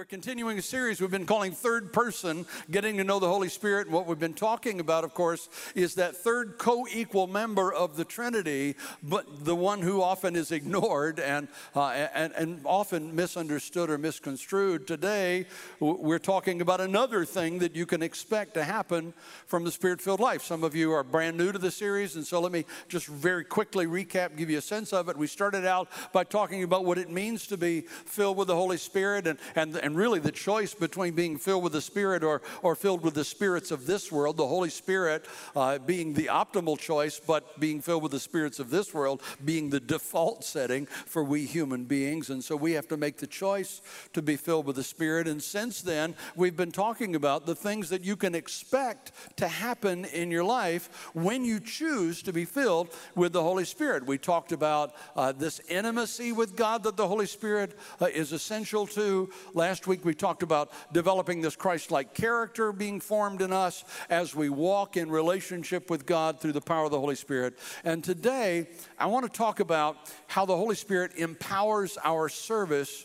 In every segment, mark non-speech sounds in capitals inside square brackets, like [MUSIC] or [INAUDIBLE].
We're continuing a series we've been calling Third Person, Getting to Know the Holy Spirit. And what we've been talking about, of course, is that third co equal member of the Trinity, but the one who often is ignored and, uh, and, and often misunderstood or misconstrued. Today, we're talking about another thing that you can expect to happen from the Spirit filled life. Some of you are brand new to the series, and so let me just very quickly recap, give you a sense of it. We started out by talking about what it means to be filled with the Holy Spirit and, and and really the choice between being filled with the Spirit or, or filled with the spirits of this world, the Holy Spirit uh, being the optimal choice, but being filled with the spirits of this world being the default setting for we human beings. And so we have to make the choice to be filled with the Spirit. And since then, we've been talking about the things that you can expect to happen in your life when you choose to be filled with the Holy Spirit. We talked about uh, this intimacy with God that the Holy Spirit uh, is essential to. Last week we talked about developing this Christ like character being formed in us as we walk in relationship with God through the power of the Holy Spirit. And today I want to talk about how the Holy Spirit empowers our service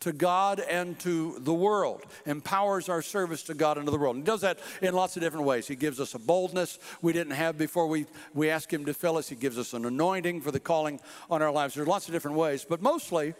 to God and to the world, empowers our service to God and to the world. And he does that in lots of different ways. He gives us a boldness we didn't have before we, we ask Him to fill us. He gives us an anointing for the calling on our lives. There's lots of different ways, but mostly,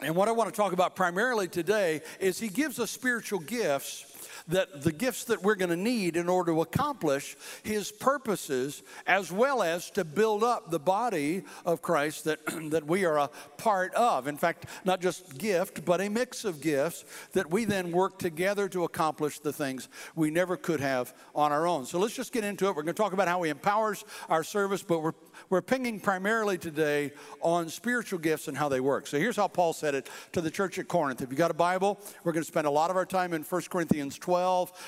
and what I want to talk about primarily today is he gives us spiritual gifts that the gifts that we're going to need in order to accomplish his purposes as well as to build up the body of Christ that, [CLEARS THROAT] that we are a part of. In fact, not just gift, but a mix of gifts that we then work together to accomplish the things we never could have on our own. So let's just get into it. We're going to talk about how he empowers our service, but we're we're pinging primarily today on spiritual gifts and how they work. So here's how Paul said it to the church at Corinth. If you got a Bible, we're going to spend a lot of our time in 1 Corinthians 12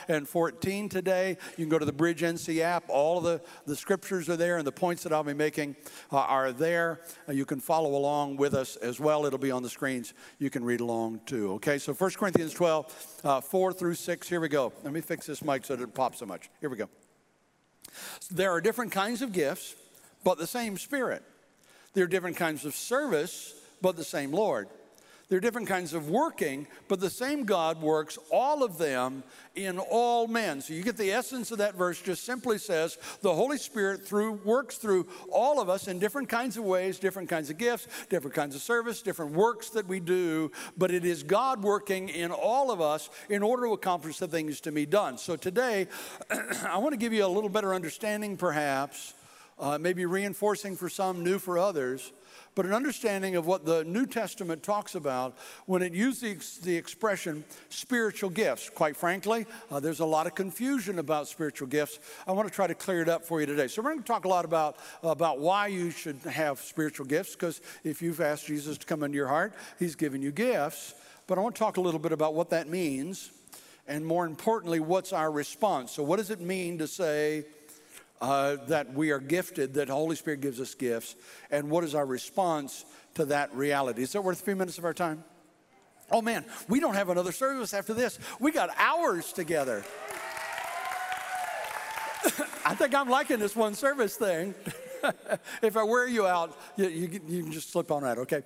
and 14 today. You can go to the Bridge NC app. All of the, the scriptures are there, and the points that I'll be making uh, are there. Uh, you can follow along with us as well. It'll be on the screens. You can read along too. Okay, so 1 Corinthians 12, uh, 4 through 6. Here we go. Let me fix this mic so it doesn't pop so much. Here we go. There are different kinds of gifts but the same Spirit. There are different kinds of service, but the same Lord. There are different kinds of working, but the same God works all of them in all men. So you get the essence of that verse just simply says the Holy Spirit through works through all of us in different kinds of ways, different kinds of gifts, different kinds of service, different works that we do, but it is God working in all of us in order to accomplish the things to be done. So today [CLEARS THROAT] I want to give you a little better understanding perhaps uh, maybe reinforcing for some, new for others, but an understanding of what the New Testament talks about when it uses the expression spiritual gifts. Quite frankly, uh, there's a lot of confusion about spiritual gifts. I want to try to clear it up for you today. So, we're going to talk a lot about, about why you should have spiritual gifts, because if you've asked Jesus to come into your heart, He's given you gifts. But I want to talk a little bit about what that means, and more importantly, what's our response. So, what does it mean to say, uh, that we are gifted, that Holy Spirit gives us gifts, and what is our response to that reality? Is that worth a few minutes of our time? Oh man, we don't have another service after this. We got hours together. [LAUGHS] I think I'm liking this one service thing. [LAUGHS] if I wear you out, you, you, you, can just slip on that, okay?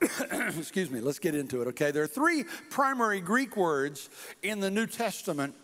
[COUGHS] Excuse me, let's get into it, okay? There are three primary Greek words in the New Testament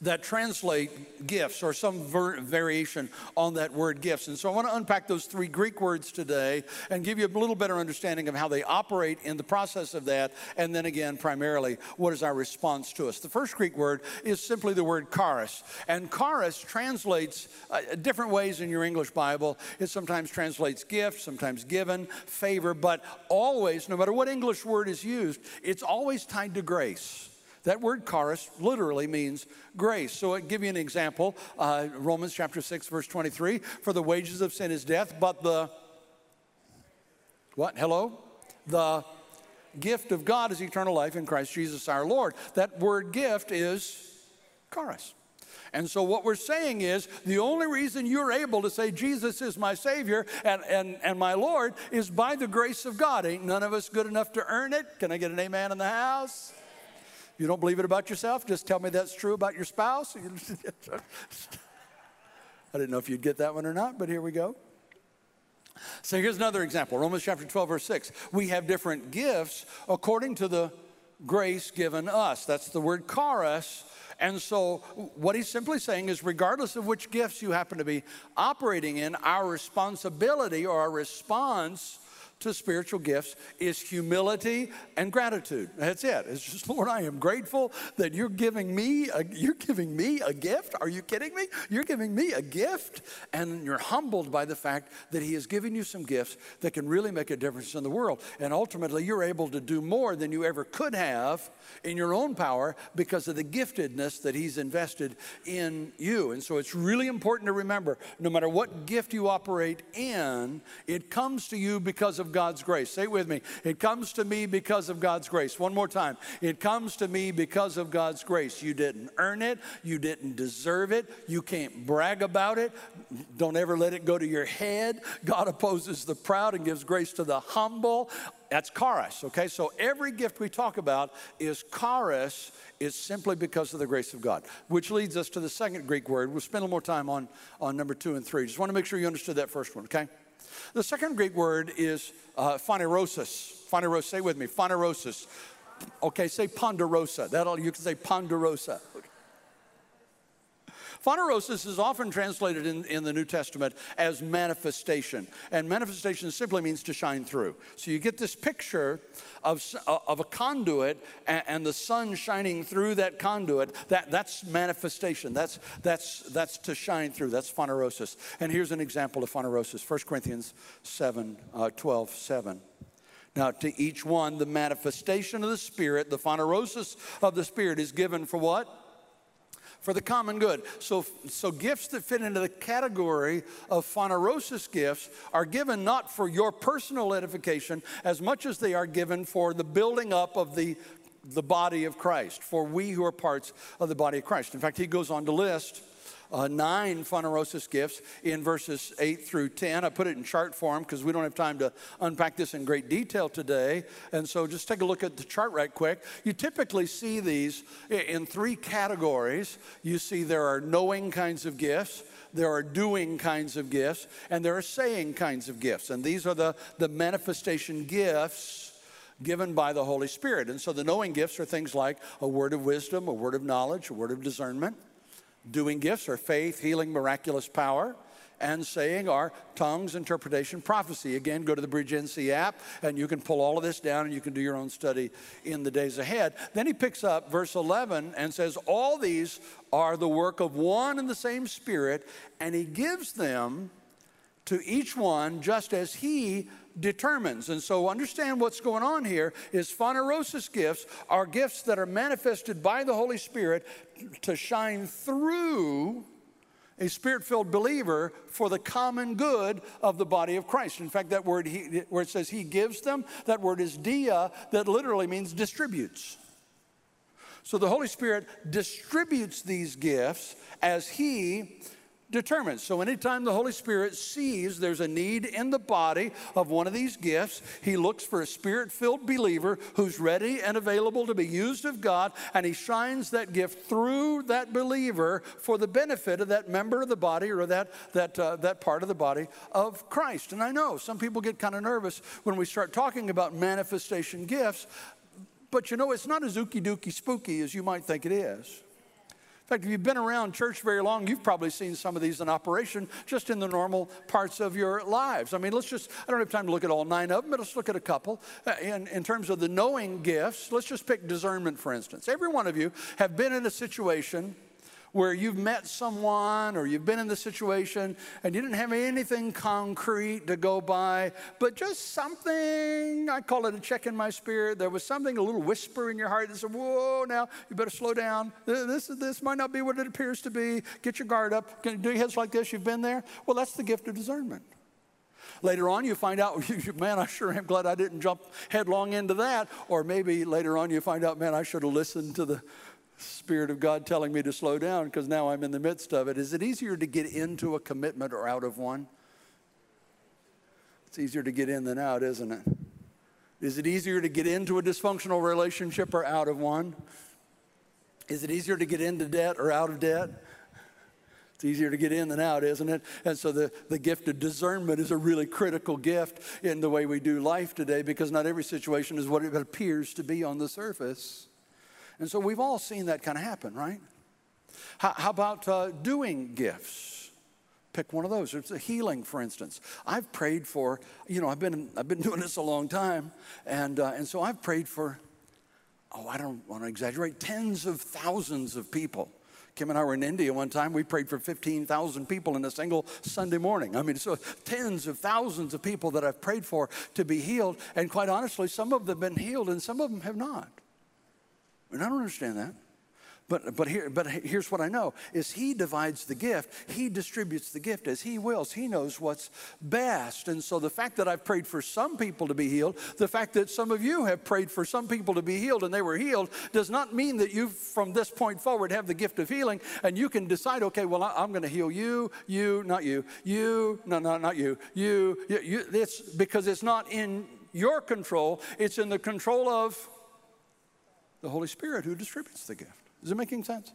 that translate gifts or some ver- variation on that word gifts. And so I want to unpack those three Greek words today and give you a little better understanding of how they operate in the process of that. And then again, primarily, what is our response to us? The first Greek word is simply the word charis. And charis translates uh, different ways in your English Bible. It sometimes translates gift, sometimes given, favor, but always, no matter what English word is used, it's always tied to grace. That word charis literally means grace. So I'll give you an example. Uh, Romans chapter 6, verse 23. For the wages of sin is death, but the what? Hello? The gift of God is eternal life in Christ Jesus our Lord. That word gift is charis. And so, what we're saying is the only reason you're able to say, Jesus is my Savior and, and, and my Lord, is by the grace of God. Ain't none of us good enough to earn it. Can I get an amen in the house? You don't believe it about yourself? Just tell me that's true about your spouse. [LAUGHS] I didn't know if you'd get that one or not, but here we go. So here's another example Romans chapter 12, verse 6. We have different gifts according to the grace given us. That's the word charis. And so, what he's simply saying is, regardless of which gifts you happen to be operating in, our responsibility or our response to spiritual gifts is humility and gratitude. That's it. It's just, [LAUGHS] Lord, I am grateful that you're giving me a, you're giving me a gift. Are you kidding me? You're giving me a gift, and you're humbled by the fact that He has given you some gifts that can really make a difference in the world. And ultimately, you're able to do more than you ever could have in your own power because of the giftedness that He's invested in you. And so, it's really important to remember, no matter what gift you operate in, it comes to you because of of God's grace. Say with me. It comes to me because of God's grace. One more time. It comes to me because of God's grace. You didn't earn it, you didn't deserve it, you can't brag about it. Don't ever let it go to your head. God opposes the proud and gives grace to the humble. That's charis, okay? So every gift we talk about is charis, is simply because of the grace of God, which leads us to the second Greek word. We'll spend a little more time on, on number two and three. Just want to make sure you understood that first one, okay? The second Greek word is uh, phanerosis. Phanerosis, say with me, phanerosis. Okay, say ponderosa. That'll, you can say ponderosa. Phanerosis is often translated in, in the New Testament as manifestation. And manifestation simply means to shine through. So you get this picture of, uh, of a conduit and, and the sun shining through that conduit. That, that's manifestation. That's, that's, that's to shine through. That's phanerosis. And here's an example of phanerosis 1 Corinthians 7 uh, 12, 7. Now, to each one, the manifestation of the Spirit, the phanerosis of the Spirit is given for what? For the common good. So, so gifts that fit into the category of phanerosis gifts are given not for your personal edification as much as they are given for the building up of the, the body of Christ, for we who are parts of the body of Christ. In fact, he goes on to list uh, nine phanerosis gifts in verses 8 through 10. I put it in chart form because we don't have time to unpack this in great detail today. And so just take a look at the chart right quick. You typically see these in three categories. You see there are knowing kinds of gifts there are doing kinds of gifts, and there are saying kinds of gifts. And these are the, the manifestation gifts given by the Holy Spirit. And so the knowing gifts are things like a word of wisdom, a word of knowledge, a word of discernment. Doing gifts are faith, healing, miraculous power, and saying are tongues, interpretation, prophecy. Again, go to the Bridge NC app and you can pull all of this down and you can do your own study in the days ahead. Then he picks up verse 11 and says, All these are the work of one and the same Spirit, and he gives them to each one just as he determines. And so understand what's going on here is phanerosis gifts are gifts that are manifested by the Holy Spirit to shine through a spirit filled believer for the common good of the body of Christ. In fact, that word, he, where it says he gives them, that word is dia, that literally means distributes. So the Holy Spirit distributes these gifts as he determines. So, anytime the Holy Spirit sees there's a need in the body of one of these gifts, He looks for a spirit filled believer who's ready and available to be used of God, and He shines that gift through that believer for the benefit of that member of the body or that, that, uh, that part of the body of Christ. And I know some people get kind of nervous when we start talking about manifestation gifts, but you know, it's not as ooky dooky spooky as you might think it is. In fact, if you've been around church very long, you've probably seen some of these in operation just in the normal parts of your lives. I mean, let's just, I don't have time to look at all nine of them, but let's look at a couple. Uh, in, in terms of the knowing gifts, let's just pick discernment, for instance. Every one of you have been in a situation where you've met someone or you've been in the situation and you didn't have anything concrete to go by, but just something, I call it a check in my spirit. There was something, a little whisper in your heart that said, Whoa, now you better slow down. This, this might not be what it appears to be. Get your guard up. Can you do your heads like this? You've been there? Well, that's the gift of discernment. Later on, you find out, [LAUGHS] man, I sure am glad I didn't jump headlong into that. Or maybe later on, you find out, man, I should have listened to the Spirit of God telling me to slow down because now I'm in the midst of it. Is it easier to get into a commitment or out of one? It's easier to get in than out, isn't it? Is it easier to get into a dysfunctional relationship or out of one? Is it easier to get into debt or out of debt? It's easier to get in than out, isn't it? And so the, the gift of discernment is a really critical gift in the way we do life today because not every situation is what it appears to be on the surface. And so we've all seen that kind of happen, right? How, how about uh, doing gifts? Pick one of those. It's a healing, for instance. I've prayed for, you know, I've been, I've been [LAUGHS] doing this a long time, and, uh, and so I've prayed for, oh, I don't want to exaggerate, tens of thousands of people Kim and I were in India one time. We prayed for 15,000 people in a single Sunday morning. I mean, so tens of thousands of people that I've prayed for to be healed. And quite honestly, some of them have been healed and some of them have not. And I don't understand that. But, but, here, but here's what I know is he divides the gift. He distributes the gift as he wills. He knows what's best. And so the fact that I've prayed for some people to be healed, the fact that some of you have prayed for some people to be healed and they were healed does not mean that you from this point forward have the gift of healing and you can decide, okay, well, I'm going to heal you, you, not you, you, no, no, not you, you, you, you. It's because it's not in your control. It's in the control of the Holy Spirit who distributes the gift. Is it making sense?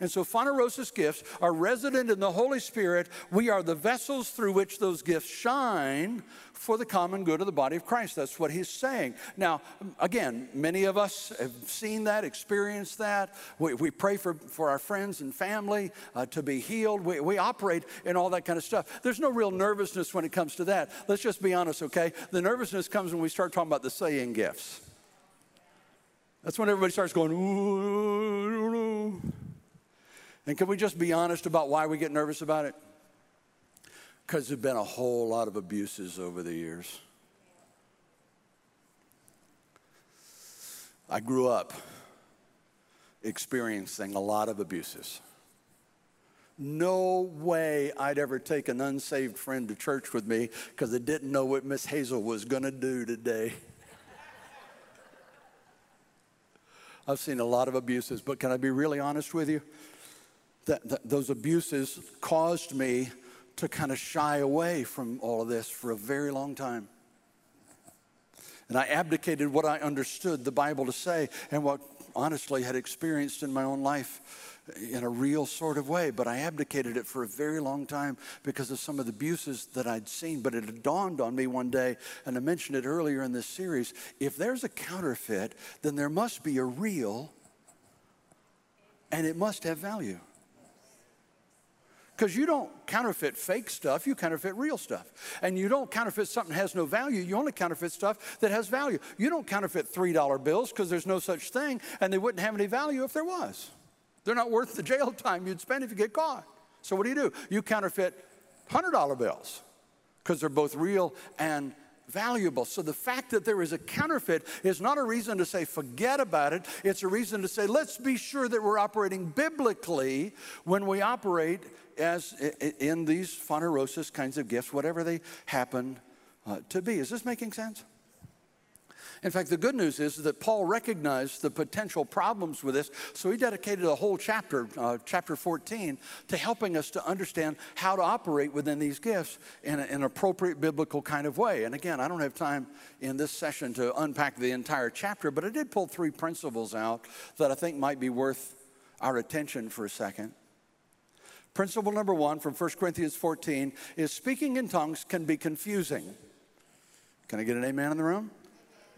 And so, phanerosis gifts are resident in the Holy Spirit. We are the vessels through which those gifts shine for the common good of the body of Christ. That's what he's saying. Now, again, many of us have seen that, experienced that. We, we pray for, for our friends and family uh, to be healed. We, we operate in all that kind of stuff. There's no real nervousness when it comes to that. Let's just be honest, okay? The nervousness comes when we start talking about the saying gifts. That's when everybody starts going, ooh, And can we just be honest about why we get nervous about it? Because there's been a whole lot of abuses over the years. I grew up experiencing a lot of abuses. No way I'd ever take an unsaved friend to church with me because I didn't know what Miss Hazel was going to do today. I've seen a lot of abuses, but can I be really honest with you? That, that those abuses caused me to kind of shy away from all of this for a very long time. And I abdicated what I understood the Bible to say and what honestly had experienced in my own life in a real sort of way, but I abdicated it for a very long time because of some of the abuses that I'd seen. But it dawned on me one day, and I mentioned it earlier in this series if there's a counterfeit, then there must be a real, and it must have value. Because you don't counterfeit fake stuff, you counterfeit real stuff. And you don't counterfeit something that has no value, you only counterfeit stuff that has value. You don't counterfeit $3 bills because there's no such thing, and they wouldn't have any value if there was. They're not worth the jail time you'd spend if you get caught. So what do you do? You counterfeit $100 bills because they're both real and valuable. So the fact that there is a counterfeit is not a reason to say forget about it. It's a reason to say let's be sure that we're operating biblically when we operate as in these phanerosis kinds of gifts, whatever they happen uh, to be. Is this making sense? In fact, the good news is that Paul recognized the potential problems with this, so he dedicated a whole chapter, uh, chapter 14, to helping us to understand how to operate within these gifts in, in an appropriate biblical kind of way. And again, I don't have time in this session to unpack the entire chapter, but I did pull three principles out that I think might be worth our attention for a second. Principle number one from 1 Corinthians 14 is speaking in tongues can be confusing. Can I get an amen in the room?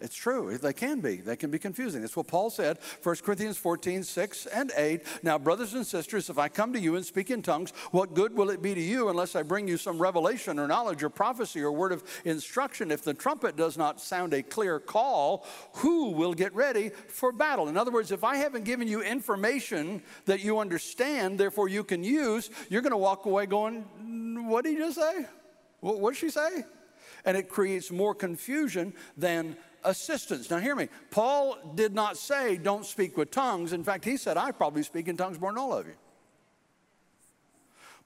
It's true. They can be. They can be confusing. That's what Paul said, 1 Corinthians 14, 6 and 8. Now, brothers and sisters, if I come to you and speak in tongues, what good will it be to you unless I bring you some revelation or knowledge or prophecy or word of instruction? If the trumpet does not sound a clear call, who will get ready for battle? In other words, if I haven't given you information that you understand, therefore you can use, you're going to walk away going, What did he just say? What did she say? And it creates more confusion than assistance. Now, hear me. Paul did not say, don't speak with tongues. In fact, he said, I probably speak in tongues more than all of you.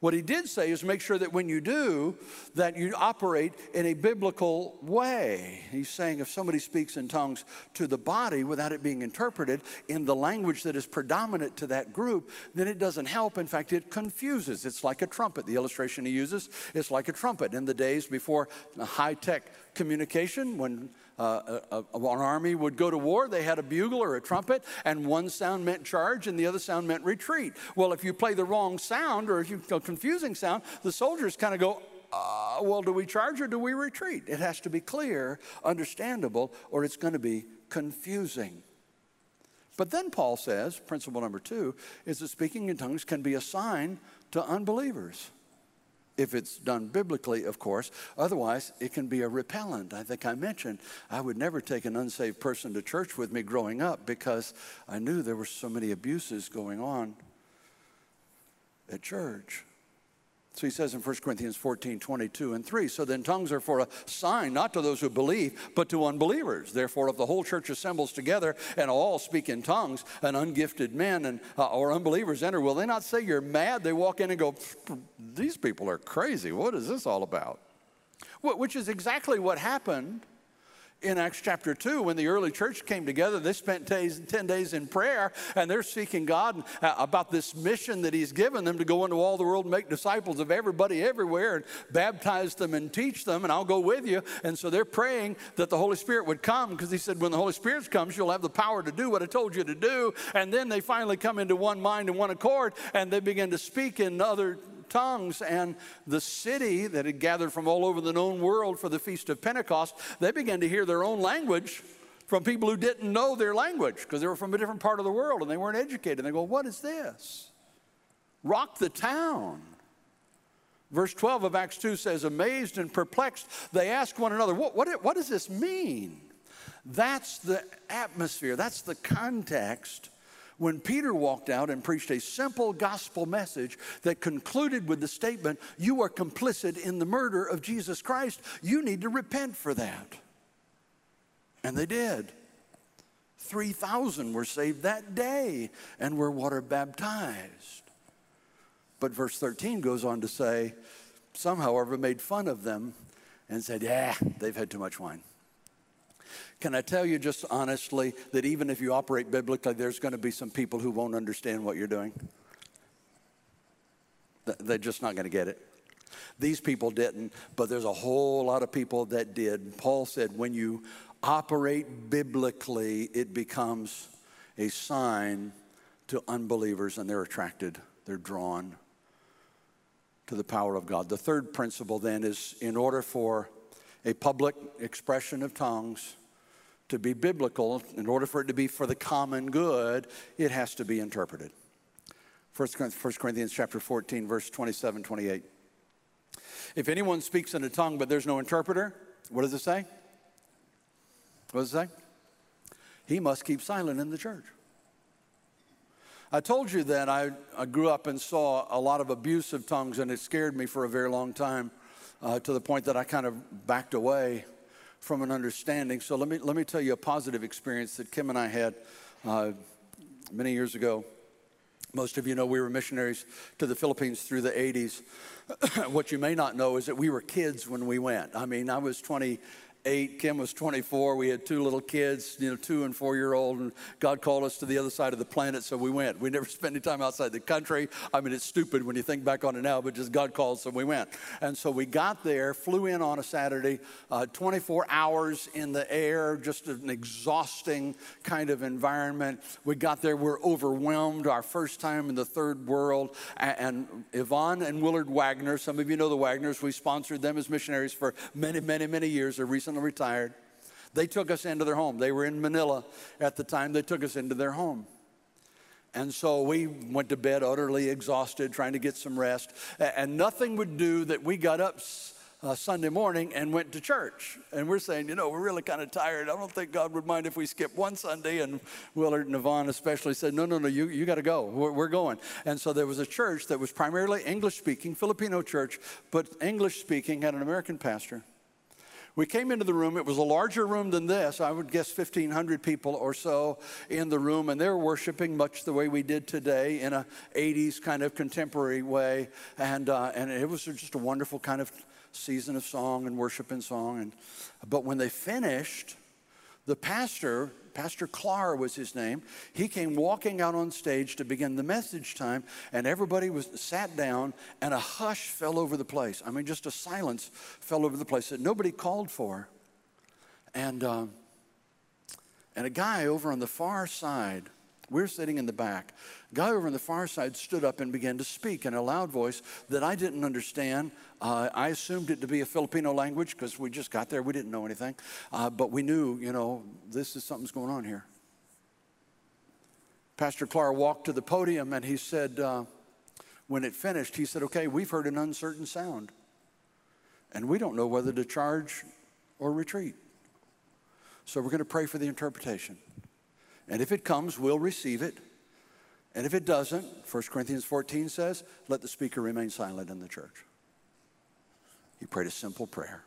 What he did say is make sure that when you do, that you operate in a biblical way. He's saying if somebody speaks in tongues to the body without it being interpreted in the language that is predominant to that group, then it doesn't help. In fact, it confuses. It's like a trumpet. The illustration he uses is like a trumpet. In the days before high tech communication, when uh, uh, an army would go to war, they had a bugle or a trumpet, and one sound meant charge and the other sound meant retreat. Well, if you play the wrong sound or if you a confusing sound, the soldiers kind of go, uh, well, do we charge or do we retreat? It has to be clear, understandable, or it's going to be confusing. But then Paul says, principle number two, is that speaking in tongues can be a sign to unbelievers. If it's done biblically, of course. Otherwise, it can be a repellent. I think I mentioned I would never take an unsaved person to church with me growing up because I knew there were so many abuses going on at church. So he says in 1 Corinthians 14, 22 and 3. So then tongues are for a sign, not to those who believe, but to unbelievers. Therefore, if the whole church assembles together and all speak in tongues, and ungifted men and, uh, or unbelievers enter, will they not say you're mad? They walk in and go, These people are crazy. What is this all about? Which is exactly what happened in Acts chapter 2, when the early church came together, they spent days, 10 days in prayer and they're seeking God uh, about this mission that He's given them to go into all the world and make disciples of everybody everywhere and baptize them and teach them, and I'll go with you. And so they're praying that the Holy Spirit would come because He said, When the Holy Spirit comes, you'll have the power to do what I told you to do. And then they finally come into one mind and one accord and they begin to speak in other tongues. And the city that had gathered from all over the known world for the Feast of Pentecost, they began to hear their own language from people who didn't know their language because they were from a different part of the world and they weren't educated. And they go, What is this? Rock the town. Verse 12 of Acts 2 says, Amazed and perplexed, they ask one another, What, what, what does this mean? That's the atmosphere, that's the context when Peter walked out and preached a simple gospel message that concluded with the statement, You are complicit in the murder of Jesus Christ. You need to repent for that. And they did. 3,000 were saved that day and were water baptized. But verse 13 goes on to say, Some, however, made fun of them and said, Yeah, they've had too much wine. Can I tell you just honestly that even if you operate biblically, there's going to be some people who won't understand what you're doing? They're just not going to get it. These people didn't, but there's a whole lot of people that did. Paul said, when you operate biblically, it becomes a sign to unbelievers and they're attracted, they're drawn to the power of God. The third principle then is in order for a public expression of tongues to be biblical, in order for it to be for the common good, it has to be interpreted. 1 Corinthians chapter 14, verse 27, 28. If anyone speaks in a tongue but there's no interpreter, what does it say? What does it say? He must keep silent in the church. I told you that I, I grew up and saw a lot of abuse of tongues, and it scared me for a very long time uh, to the point that I kind of backed away from an understanding. So let me, let me tell you a positive experience that Kim and I had uh, many years ago. Most of you know we were missionaries to the Philippines through the 80s. [COUGHS] what you may not know is that we were kids when we went. I mean, I was 20 eight. Kim was 24. We had two little kids, you know, two and four year old. And God called us to the other side of the planet, so we went. We never [LAUGHS] spent any time outside the country. I mean, it's stupid when you think back on it now, but just God called, so we went. And so we got there, flew in on a Saturday, uh, 24 hours in the air, just an exhausting kind of environment. We got there, we're overwhelmed, our first time in the third world. And Yvonne and Willard Wagner, some of you know the Wagners, we sponsored them as missionaries for many, many, many years. They're recently recently retired. They took us into their home. They were in Manila at the time. They took us into their home. And so we went to bed utterly exhausted, trying to get some rest. And nothing would do that we got up uh, Sunday morning and went to church. And we're saying, you know, we're really kind of tired. I don't think God would mind if we skip one Sunday. And Willard and Yvonne especially said, no, no, no, you, you got to go. We're, we're going. And so there was a church that was primarily English speaking, Filipino church, but English speaking, had an American pastor. We came into the room. It was a larger room than this. I would guess 1,500 people or so in the room, and they were worshiping much the way we did today in a 80s kind of contemporary way. And, uh, and it was just a wonderful kind of season of song and worship and song. And, but when they finished, the pastor Pastor Clark was his name. He came walking out on stage to begin the message time, and everybody was sat down, and a hush fell over the place. I mean, just a silence fell over the place that nobody called for. And, um, and a guy over on the far side, we're sitting in the back. Guy over on the far side stood up and began to speak in a loud voice that I didn't understand. Uh, I assumed it to be a Filipino language because we just got there. We didn't know anything. Uh, but we knew, you know, this is something's going on here. Pastor Clark walked to the podium and he said, uh, when it finished, he said, Okay, we've heard an uncertain sound, and we don't know whether to charge or retreat. So we're going to pray for the interpretation. And if it comes, we'll receive it. And if it doesn't, 1 Corinthians 14 says, let the speaker remain silent in the church. He prayed a simple prayer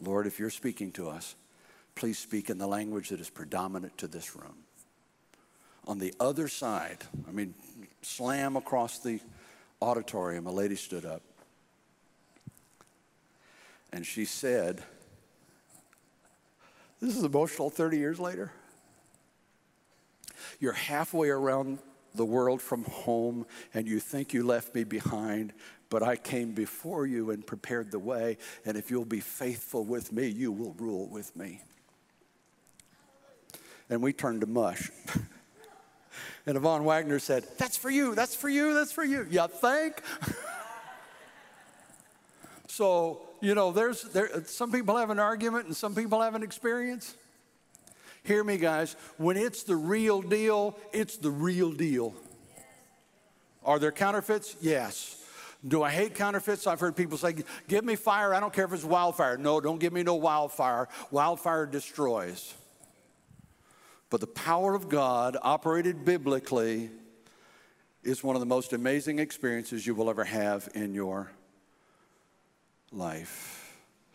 Lord, if you're speaking to us, please speak in the language that is predominant to this room. On the other side, I mean, slam across the auditorium, a lady stood up. And she said, This is emotional 30 years later. You're halfway around the world from home and you think you left me behind, but I came before you and prepared the way. And if you'll be faithful with me, you will rule with me. And we turned to mush. [LAUGHS] and Yvonne Wagner said, That's for you, that's for you, that's for you. You think? [LAUGHS] so, you know, there's there, some people have an argument and some people have an experience. Hear me, guys. When it's the real deal, it's the real deal. Are there counterfeits? Yes. Do I hate counterfeits? I've heard people say, Give me fire. I don't care if it's wildfire. No, don't give me no wildfire. Wildfire destroys. But the power of God, operated biblically, is one of the most amazing experiences you will ever have in your life.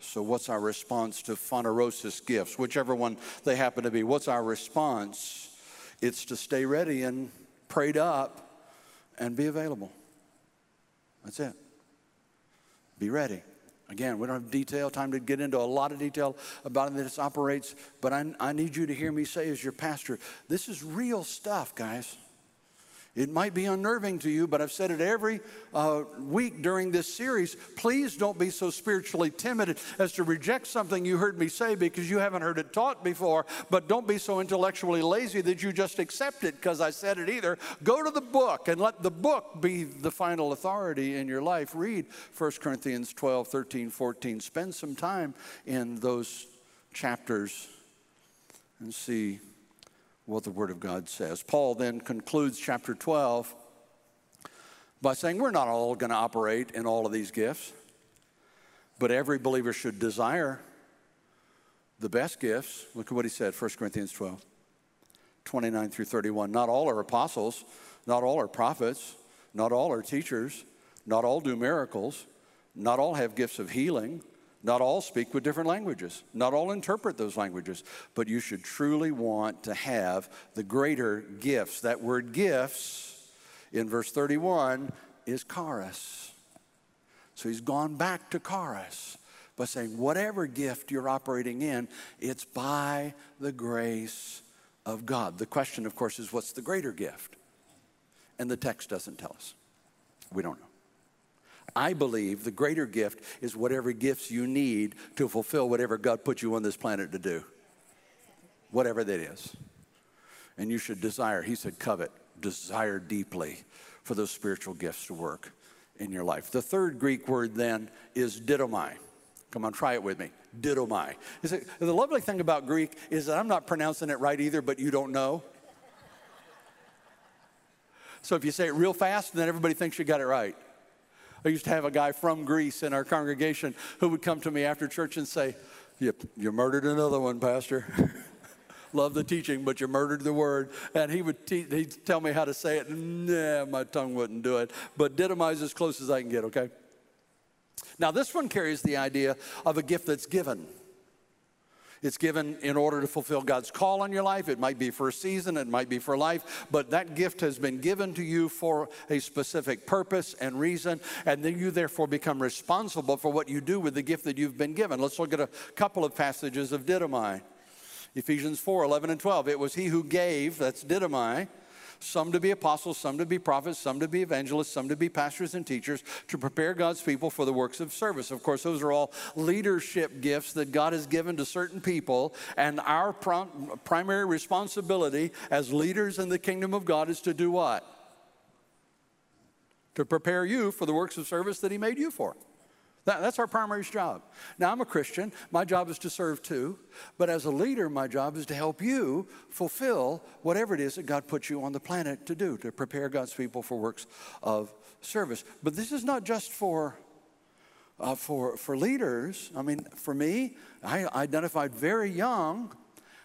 So, what's our response to phanerosis gifts, whichever one they happen to be? What's our response? It's to stay ready and prayed up and be available. That's it. Be ready. Again, we don't have detail, time to get into a lot of detail about how this operates, but I, I need you to hear me say, as your pastor, this is real stuff, guys. It might be unnerving to you, but I've said it every uh, week during this series. Please don't be so spiritually timid as to reject something you heard me say because you haven't heard it taught before. But don't be so intellectually lazy that you just accept it because I said it either. Go to the book and let the book be the final authority in your life. Read 1 Corinthians 12, 13, 14. Spend some time in those chapters and see what the Word of God says. Paul then concludes chapter 12 by saying, We're not all going to operate in all of these gifts, but every believer should desire the best gifts. Look at what he said, 1 Corinthians 12, 29 through 31. Not all are apostles, not all are prophets, not all are teachers, not all do miracles, not all have gifts of healing. Not all speak with different languages. Not all interpret those languages. But you should truly want to have the greater gifts. That word gifts in verse 31 is charis. So he's gone back to charis by saying, whatever gift you're operating in, it's by the grace of God. The question, of course, is what's the greater gift? And the text doesn't tell us. We don't know. I believe the greater gift is whatever gifts you need to fulfill whatever God put you on this planet to do, whatever that is. And you should desire, he said, covet, desire deeply for those spiritual gifts to work in your life. The third Greek word then is didomai. Come on, try it with me. Didomai. It, the lovely thing about Greek is that I'm not pronouncing it right either, but you don't know. So if you say it real fast, then everybody thinks you got it right. I used to have a guy from Greece in our congregation who would come to me after church and say, You, you murdered another one, Pastor. [LAUGHS] Love the teaching, but you murdered the word. And he would te- he'd tell me how to say it. Nah, my tongue wouldn't do it. But didomize as close as I can get, okay? Now, this one carries the idea of a gift that's given. It's given in order to fulfill God's call on your life. It might be for a season, it might be for life, but that gift has been given to you for a specific purpose and reason, and then you therefore become responsible for what you do with the gift that you've been given. Let's look at a couple of passages of didomai. Ephesians 4 11 and 12. It was he who gave, that's didomai, some to be apostles, some to be prophets, some to be evangelists, some to be pastors and teachers, to prepare God's people for the works of service. Of course, those are all leadership gifts that God has given to certain people, and our primary responsibility as leaders in the kingdom of God is to do what? To prepare you for the works of service that He made you for. That, that's our primary job. Now, I'm a Christian. My job is to serve too. But as a leader, my job is to help you fulfill whatever it is that God put you on the planet to do, to prepare God's people for works of service. But this is not just for. Uh, for, for leaders, I mean, for me, I identified very young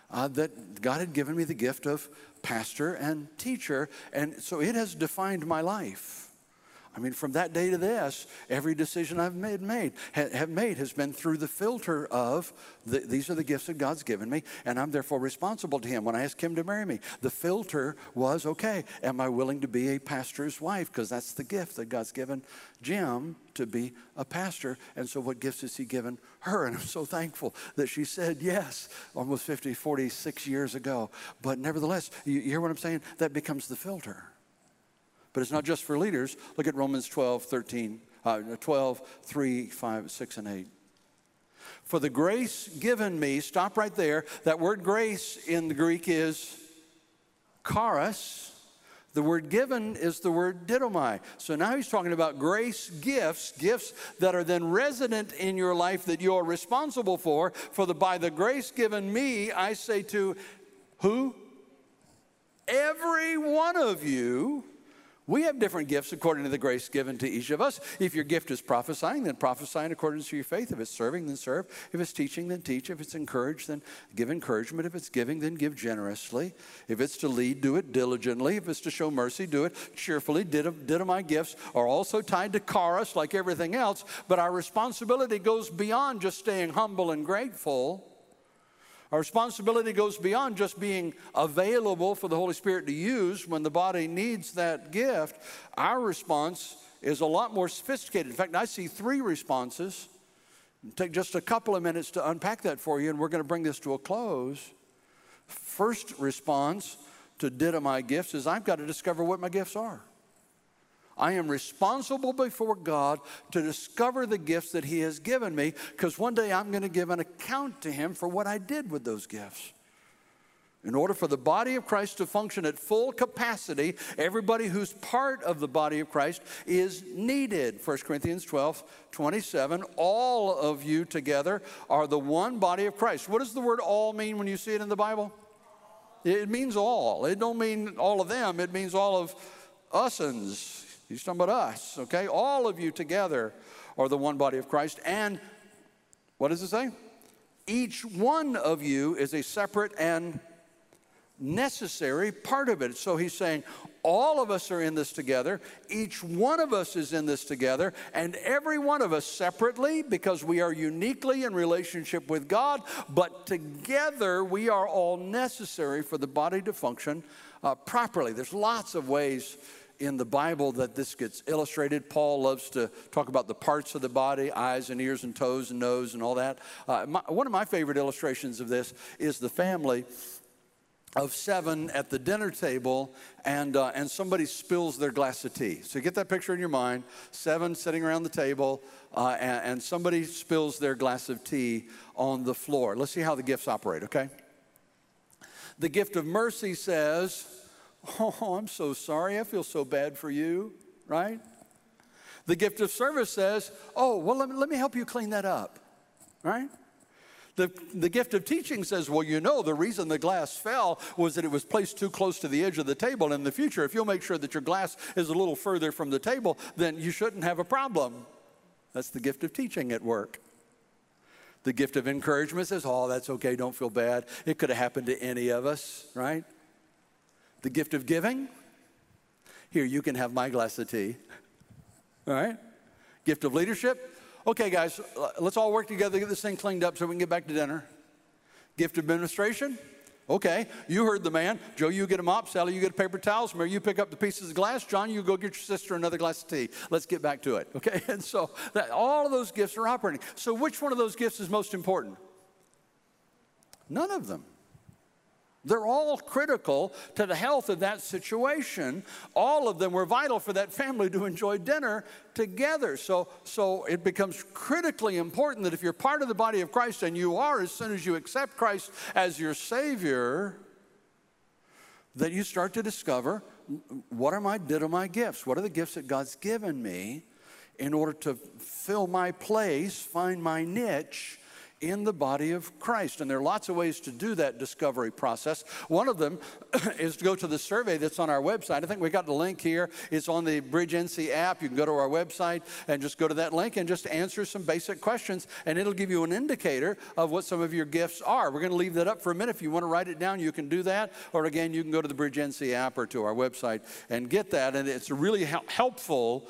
uh, that God had given me the gift of pastor and teacher, and so it has defined my life. I mean, from that day to this, every decision I've made, made have made has been through the filter of the, these are the gifts that God's given me, and I'm therefore responsible to Him. When I asked Him to marry me, the filter was okay, am I willing to be a pastor's wife? Because that's the gift that God's given Jim to be a pastor. And so, what gifts has He given her? And I'm so thankful that she said yes almost 50, 46 years ago. But nevertheless, you, you hear what I'm saying? That becomes the filter. But it's not just for leaders. Look at Romans 12, 13, uh, 12, 3, 5, 6, and 8. For the grace given me, stop right there. That word grace in the Greek is charis. The word given is the word didomai. So now he's talking about grace gifts, gifts that are then resident in your life that you're responsible for. For the by the grace given me, I say to who? Every one of you we have different gifts according to the grace given to each of us. If your gift is prophesying, then prophesy in accordance to your faith. If it's serving, then serve. If it's teaching, then teach. If it's encourage, then give encouragement. If it's giving, then give generously. If it's to lead, do it diligently. If it's to show mercy, do it cheerfully. Did my gifts are also tied to charis like everything else, but our responsibility goes beyond just staying humble and grateful. Our responsibility goes beyond just being available for the Holy Spirit to use when the body needs that gift. Our response is a lot more sophisticated. In fact, I see three responses. Take just a couple of minutes to unpack that for you, and we're going to bring this to a close. First response to didomai gifts is I've got to discover what my gifts are. I am responsible before God to discover the gifts that He has given me because one day I'm going to give an account to Him for what I did with those gifts. In order for the body of Christ to function at full capacity, everybody who's part of the body of Christ is needed. 1 Corinthians 12, 27. All of you together are the one body of Christ. What does the word all mean when you see it in the Bible? It means all. It don't mean all of them, it means all of us'ns He's talking about us, okay? All of you together are the one body of Christ. And what does it say? Each one of you is a separate and necessary part of it. So he's saying, all of us are in this together. Each one of us is in this together. And every one of us separately, because we are uniquely in relationship with God, but together we are all necessary for the body to function uh, properly. There's lots of ways in the Bible that this gets illustrated. Paul loves to talk about the parts of the body eyes and ears and toes and nose and all that. Uh, my, one of my favorite illustrations of this is the family of seven at the dinner table and, uh, and somebody spills their glass of tea. So get that picture in your mind seven sitting around the table uh, and, and somebody spills their glass of tea on the floor. Let's see how the gifts operate, okay? The gift of mercy says, [LAUGHS] Oh, I'm so sorry. I feel so bad for you, right? The gift of service says, Oh, well, let me, let me help you clean that up, right? The, the gift of teaching says, Well, you know, the reason the glass fell was that it was placed too close to the edge of the table. In the future, if you'll make sure that your glass is a little further from the table, then you shouldn't have a problem. That's the gift of teaching at work. The gift of encouragement says, Oh, that's okay, don't feel bad. It could have happened to any of us, right? The gift of giving, here, you can have my glass of tea. All right? Gift of leadership, okay, guys, let's all work together to get this thing cleaned up so we can get back to dinner. Gift of administration, okay, you heard the man. Joe, you get a mop. Sally, you get a paper towels. Mary, you pick up the pieces of glass. John, you go get your sister another glass of tea. Let's get back to it, okay? [LAUGHS] And so that, all of those gifts are operating. So which one of those gifts is most important? None of them. They're all critical to the health of that situation. All of them were vital for that family to enjoy dinner together. So, so it becomes critically important that if you're part of the body of Christ, and you are as soon as you accept Christ as your Savior, that you start to discover mm, what are my did are my gifts? What are the gifts that God's given me in order to fill my place, find my niche? In the body of Christ. And there are lots of ways to do that discovery process. One of them [CLEARS THROAT] is to go to the survey that's on our website. I think we got the link here. It's on the Bridge NC app. You can go to our website and just go to that link and just answer some basic questions, and it'll give you an indicator of what some of your gifts are. We're going to leave that up for a minute. If you want to write it down, you can do that. Or again, you can go to the Bridge NC app or to our website and get that. And it's really helpful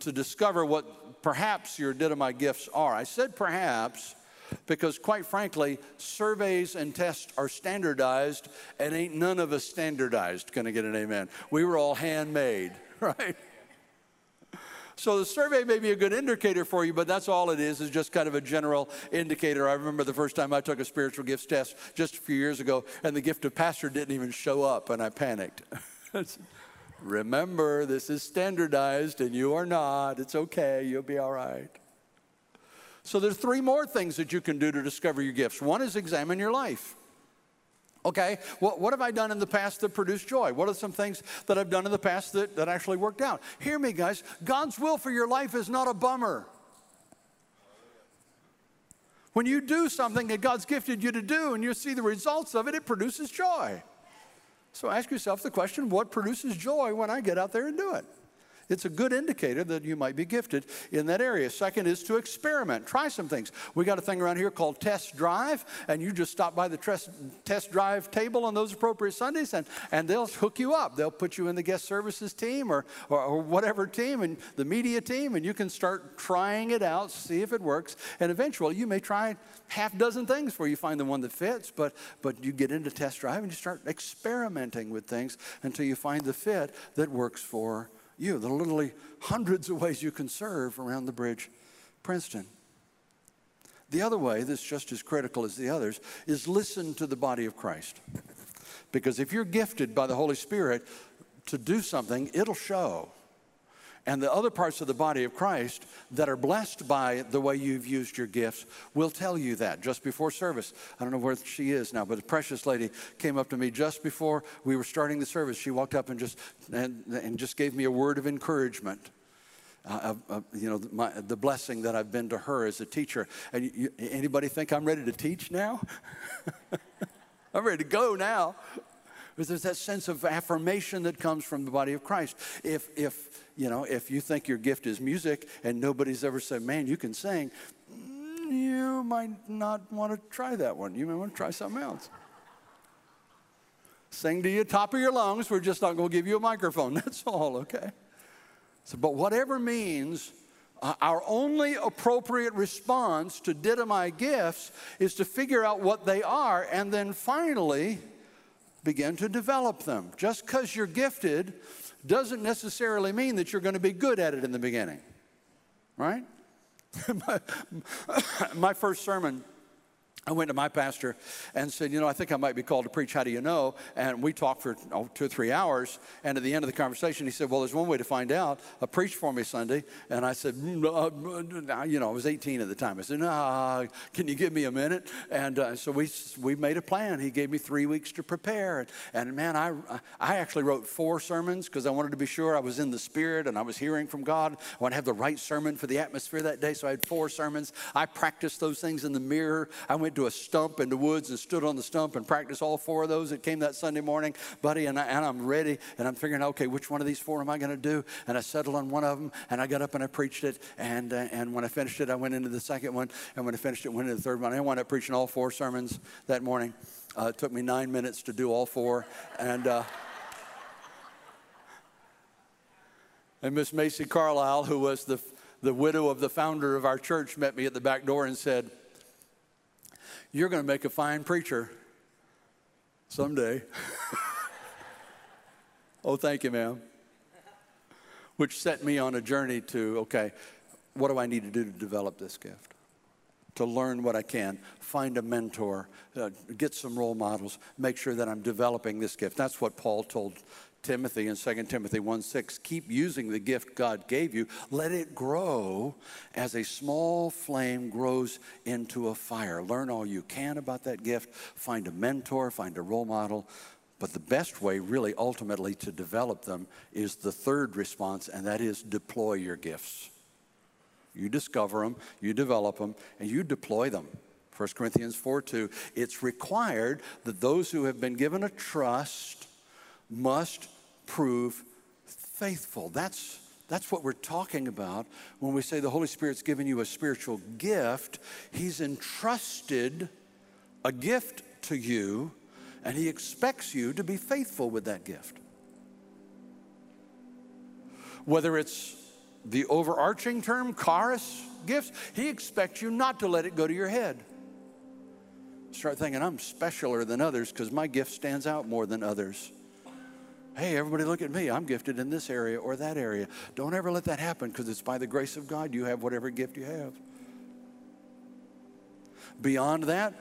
to discover what perhaps your Didomai gifts are. I said perhaps because, quite frankly, surveys and tests are standardized, and ain't none of us standardized. To get an amen. We were all handmade, [LAUGHS] right? So the survey may be a good indicator for you, but that's all it is, is just kind of a general indicator. I remember the first time I took a spiritual gifts test just a few years ago, and the gift of pastor didn't even show up, and I panicked. [LAUGHS] remember, this is standardized, and you are not. It's okay, you'll be all right. So there's three more things that you can do to discover your gifts. One is examine your life. Okay, well, what have I done in the past that produced joy? What are some things that I've done in the past that, that actually worked out? Hear me, guys. God's will for your life is not a bummer. When you do something that God's gifted you to do and you see the results of it, it produces joy. So ask yourself the question what produces joy when I get out there and do it? It's a good indicator that you might be gifted in that area. Second is to experiment, try some things. We got a thing around here called test drive, and you just stop by the test, test drive table on those appropriate Sundays, and, and they'll hook you up. They'll put you in the guest services team or, or, or whatever team, and the media team, and you can start trying it out, see if it works, and eventually you may try half dozen things before you find the one that fits, but, but you get into test drive and you start experimenting with things until you find the fit that works for you. There are literally hundreds of ways you can serve around the bridge, Princeton. The other way, that's just as critical as the others, is listen to the body of Christ. Because if you're gifted by the Holy Spirit to do something, it'll show and the other parts of the body of Christ that are blessed by the way you've used your gifts will tell you that just before service. I don't know where she is now, but a precious lady came up to me just before we were starting the service. She walked up and just and, and just gave me a word of encouragement. Uh, uh, you know, my, the blessing that I've been to her as a teacher. And you, anybody think I'm ready to teach now? [LAUGHS] I'm ready to go now. Because there's that sense of affirmation that comes from the body of Christ. If, if you know, if you think your gift is music and nobody's ever said, man, you can sing, you might not want to try that one. You may want to try something else. Sing to you top of your lungs. We're just not going to give you a microphone. [LAUGHS] That's all, okay? So, but whatever means, uh, our only appropriate response to Didomai gifts is to figure out what they are and then finally begin to develop them. Just because you're gifted doesn't necessarily mean that you're going to be good at it in the beginning, right? [LAUGHS] my, my first sermon I went to my pastor and said, You know, I think I might be called to preach. How do you know? And we talked for oh, two or three hours. And at the end of the conversation, he said, Well, there's one way to find out. Uh, preach for me Sunday. And I said, mm, uh, You know, I was 18 at the time. I said, Nah, can you give me a minute? And uh, so we, we made a plan. He gave me three weeks to prepare. And, man, I, I actually wrote four sermons because I wanted to be sure I was in the Spirit and I was hearing from God. I want to have the right sermon for the atmosphere that day. So I had four sermons. I practiced those things in the mirror. I went to a stump in the woods and stood on the stump and practiced all four of those. It came that Sunday morning, buddy, and, I, and I'm ready and I'm figuring, okay, which one of these four am I going to do? And I settled on one of them and I got up and I preached it. And, uh, and when I finished it, I went into the second one. And when I finished it, went into the third one. I wound up preaching all four sermons that morning. Uh, it took me nine minutes to do all four. And, uh, and Miss Macy Carlisle, who was the, the widow of the founder of our church, met me at the back door and said, you're going to make a fine preacher someday. [LAUGHS] oh, thank you, ma'am. Which set me on a journey to okay, what do I need to do to develop this gift? to learn what I can, find a mentor, uh, get some role models, make sure that I'm developing this gift. That's what Paul told Timothy in 2 Timothy 1 6. Keep using the gift God gave you. Let it grow as a small flame grows into a fire. Learn all you can about that gift. Find a mentor, find a role model. But the best way, really, ultimately, to develop them is the third response, and that is deploy your gifts. You discover them, you develop them, and you deploy them. 1 Corinthians 4 2. It's required that those who have been given a trust must prove faithful. That's, that's what we're talking about when we say the Holy Spirit's given you a spiritual gift. He's entrusted a gift to you, and He expects you to be faithful with that gift. Whether it's the overarching term, charis gifts, He expects you not to let it go to your head. Start thinking, I'm specialer than others because my gift stands out more than others hey, everybody look at me. I'm gifted in this area or that area. Don't ever let that happen because it's by the grace of God you have whatever gift you have. Beyond that,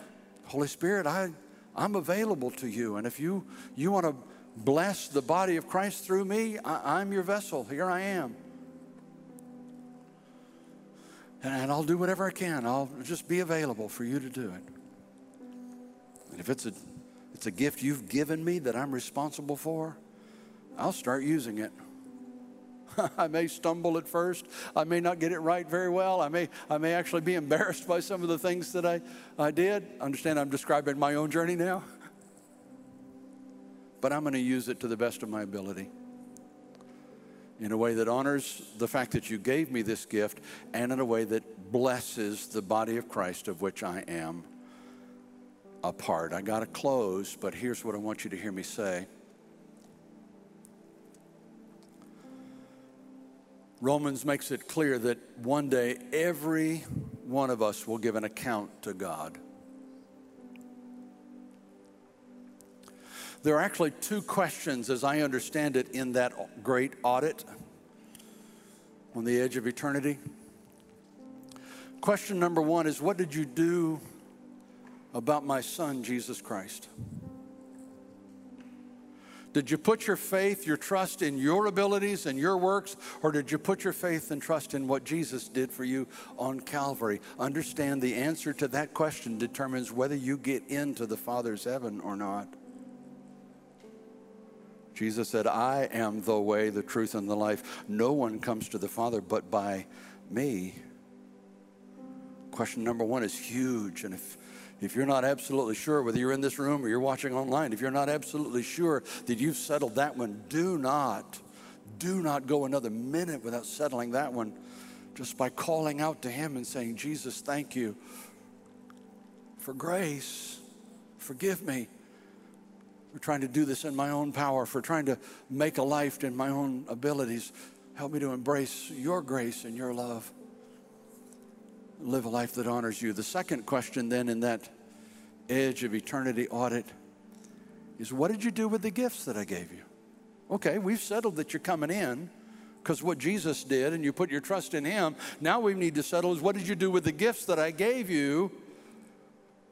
Holy Spirit, I, I'm available to you. And if you, you want to bless the body of Christ through me, I, I'm your vessel. Here I am. And, and I'll do whatever I can. I'll just be available for you to do it. And if it's a, it's a gift you've given me that I'm responsible for, I'll start using it. [LAUGHS] I may stumble at first. I may not get it right very well. I may, I may actually be [LAUGHS] embarrassed by some of the things that I, I did. Understand, I'm describing my own journey now. [LAUGHS] But I'm going to use it to the best of my ability in a way that honors the fact that you gave me this gift and in a way that blesses the body of Christ of which I am a part. I got to close, but here's what I want you to hear me say. Romans makes it clear that one day every one of us will give an account to God. There are actually two questions, as I understand it, in that great audit on the edge of eternity. Question number one is What did you do about my son, Jesus Christ? Did you put your faith, your trust in your abilities and your works, or did you put your faith and trust in what Jesus did for you on Calvary? Understand the answer to that question determines whether you get into the Father's heaven or not. Jesus said, I am the way, the truth, and the life. No one comes to the Father but by me. Question number one is huge. And if if you're not absolutely sure whether you're in this room or you're watching online, if you're not absolutely sure that you've settled that one, do not, do not go another minute without settling that one just by calling out to Him and saying, Jesus, thank you for grace. Forgive me for trying to do this in my own power, for trying to make a life in my own abilities. Help me to embrace your grace and your love live a life that honors you. The second question, then, in that edge of eternity audit is what did you do with the gifts that I gave you? Okay, we've settled that you're coming in because what Jesus did and you put your trust in Him. Now we need to settle is what did you do with the gifts that I gave you?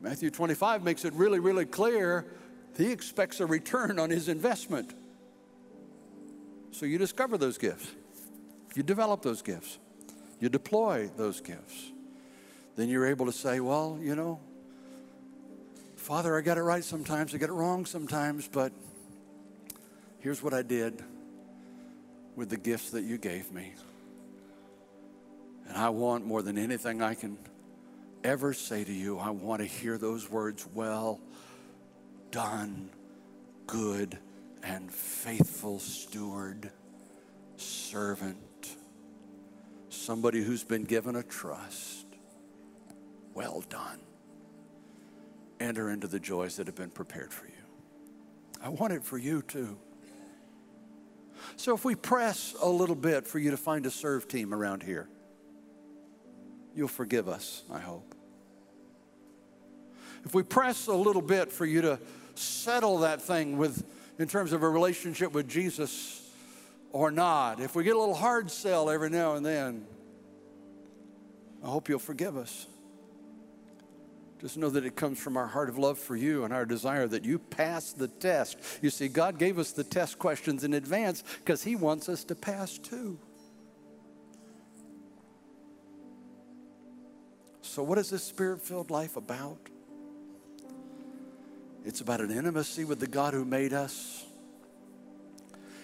Matthew 25 makes it really, really clear. He expects a return on his investment. So you discover those gifts, you develop those gifts, you deploy those gifts then you're able to say, well, you know, Father, I got it right sometimes, I get it wrong sometimes, but here's what I did with the gifts that you gave me. And I want more than anything I can ever say to you, I want to hear those words, well done, good and faithful steward, servant, somebody who's been given a trust well done. Enter into the joys that have been prepared for you. I want it for you too. So if we press a little bit for you to find a serve team around here, you'll forgive us, I hope. If we press a little bit for you to settle that thing with in terms of a relationship with Jesus or not, if we get a little hard sell every now and then, I hope you'll forgive us. Just know that it comes from our heart of love for you and our desire that you pass the test. You see, God gave us the test questions in advance because He wants us to pass too. So, what is this spirit filled life about? It's about an intimacy with the God who made us.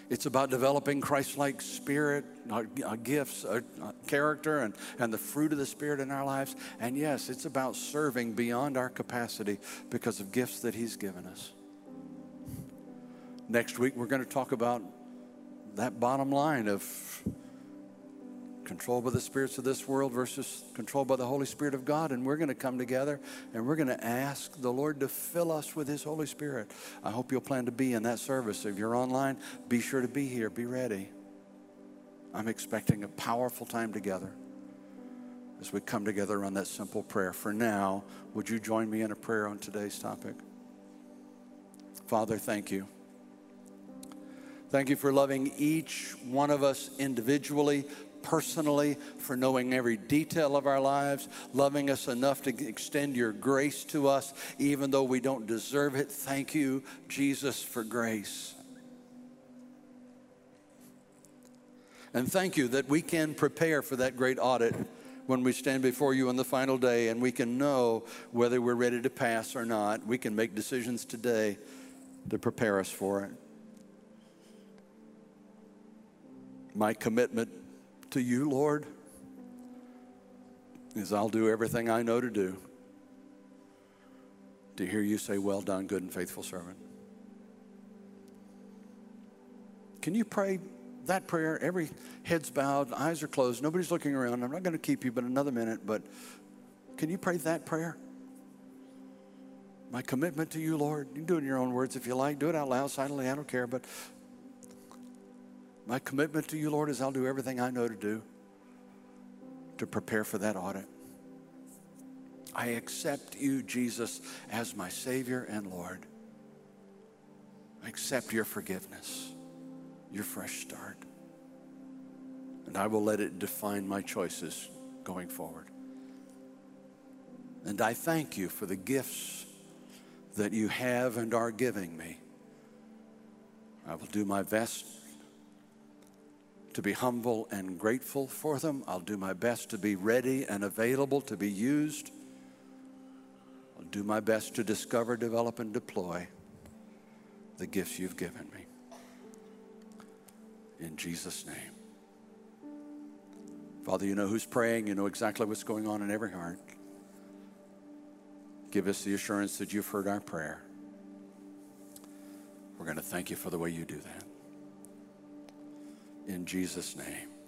It's about developing Christ like spirit, our, uh, our gifts, our, our character, and, and the fruit of the Spirit in our lives. And yes, it's about serving beyond our capacity because of gifts that He's given us. Next week, we're going to talk about that bottom line of controlled by the spirits of this world versus controlled by the Holy Spirit of God. And we're going to come together and we're going to ask the Lord to fill us with His Holy Spirit. I hope you'll plan to be in that service. If you're online, be sure to be here, be ready. I'm expecting a powerful time together as we come together on that simple prayer. For now, would you join me in a prayer on today's topic? Father, thank you. Thank you for loving each one of us individually, personally, for knowing every detail of our lives, loving us enough to extend your grace to us, even though we don't deserve it. Thank you, Jesus, for grace. And thank you that we can prepare for that great audit when we stand before you on the final day and we can know whether we're ready to pass or not. We can make decisions today to prepare us for it. My commitment to you, Lord, is I'll do everything I know to do to hear you say, Well done, good and faithful servant. Can you pray that prayer? Every head's bowed, eyes are closed, nobody's looking around. I'm not going to keep you but another minute, but can you pray that prayer? My commitment to you, Lord. You can do it in your own words if you like. Do it out loud, silently, I don't care. But my commitment to you, Lord, is I'll do everything I know to do to prepare for that audit. I accept you, Jesus, as my Savior and Lord. I accept your forgiveness, your fresh start. And I will let it define my choices going forward. And I thank you for the gifts that you have and are giving me. I will do my best to be humble and grateful for them. I'll do my best to be ready and available to be used. I'll do my best to discover, develop, and deploy the gifts you've given me. In Jesus' name. Father, you know who's praying, you know exactly what's going on in every heart. Give us the assurance that you've heard our prayer. We're going to thank you for the way you do that in Jesus' name.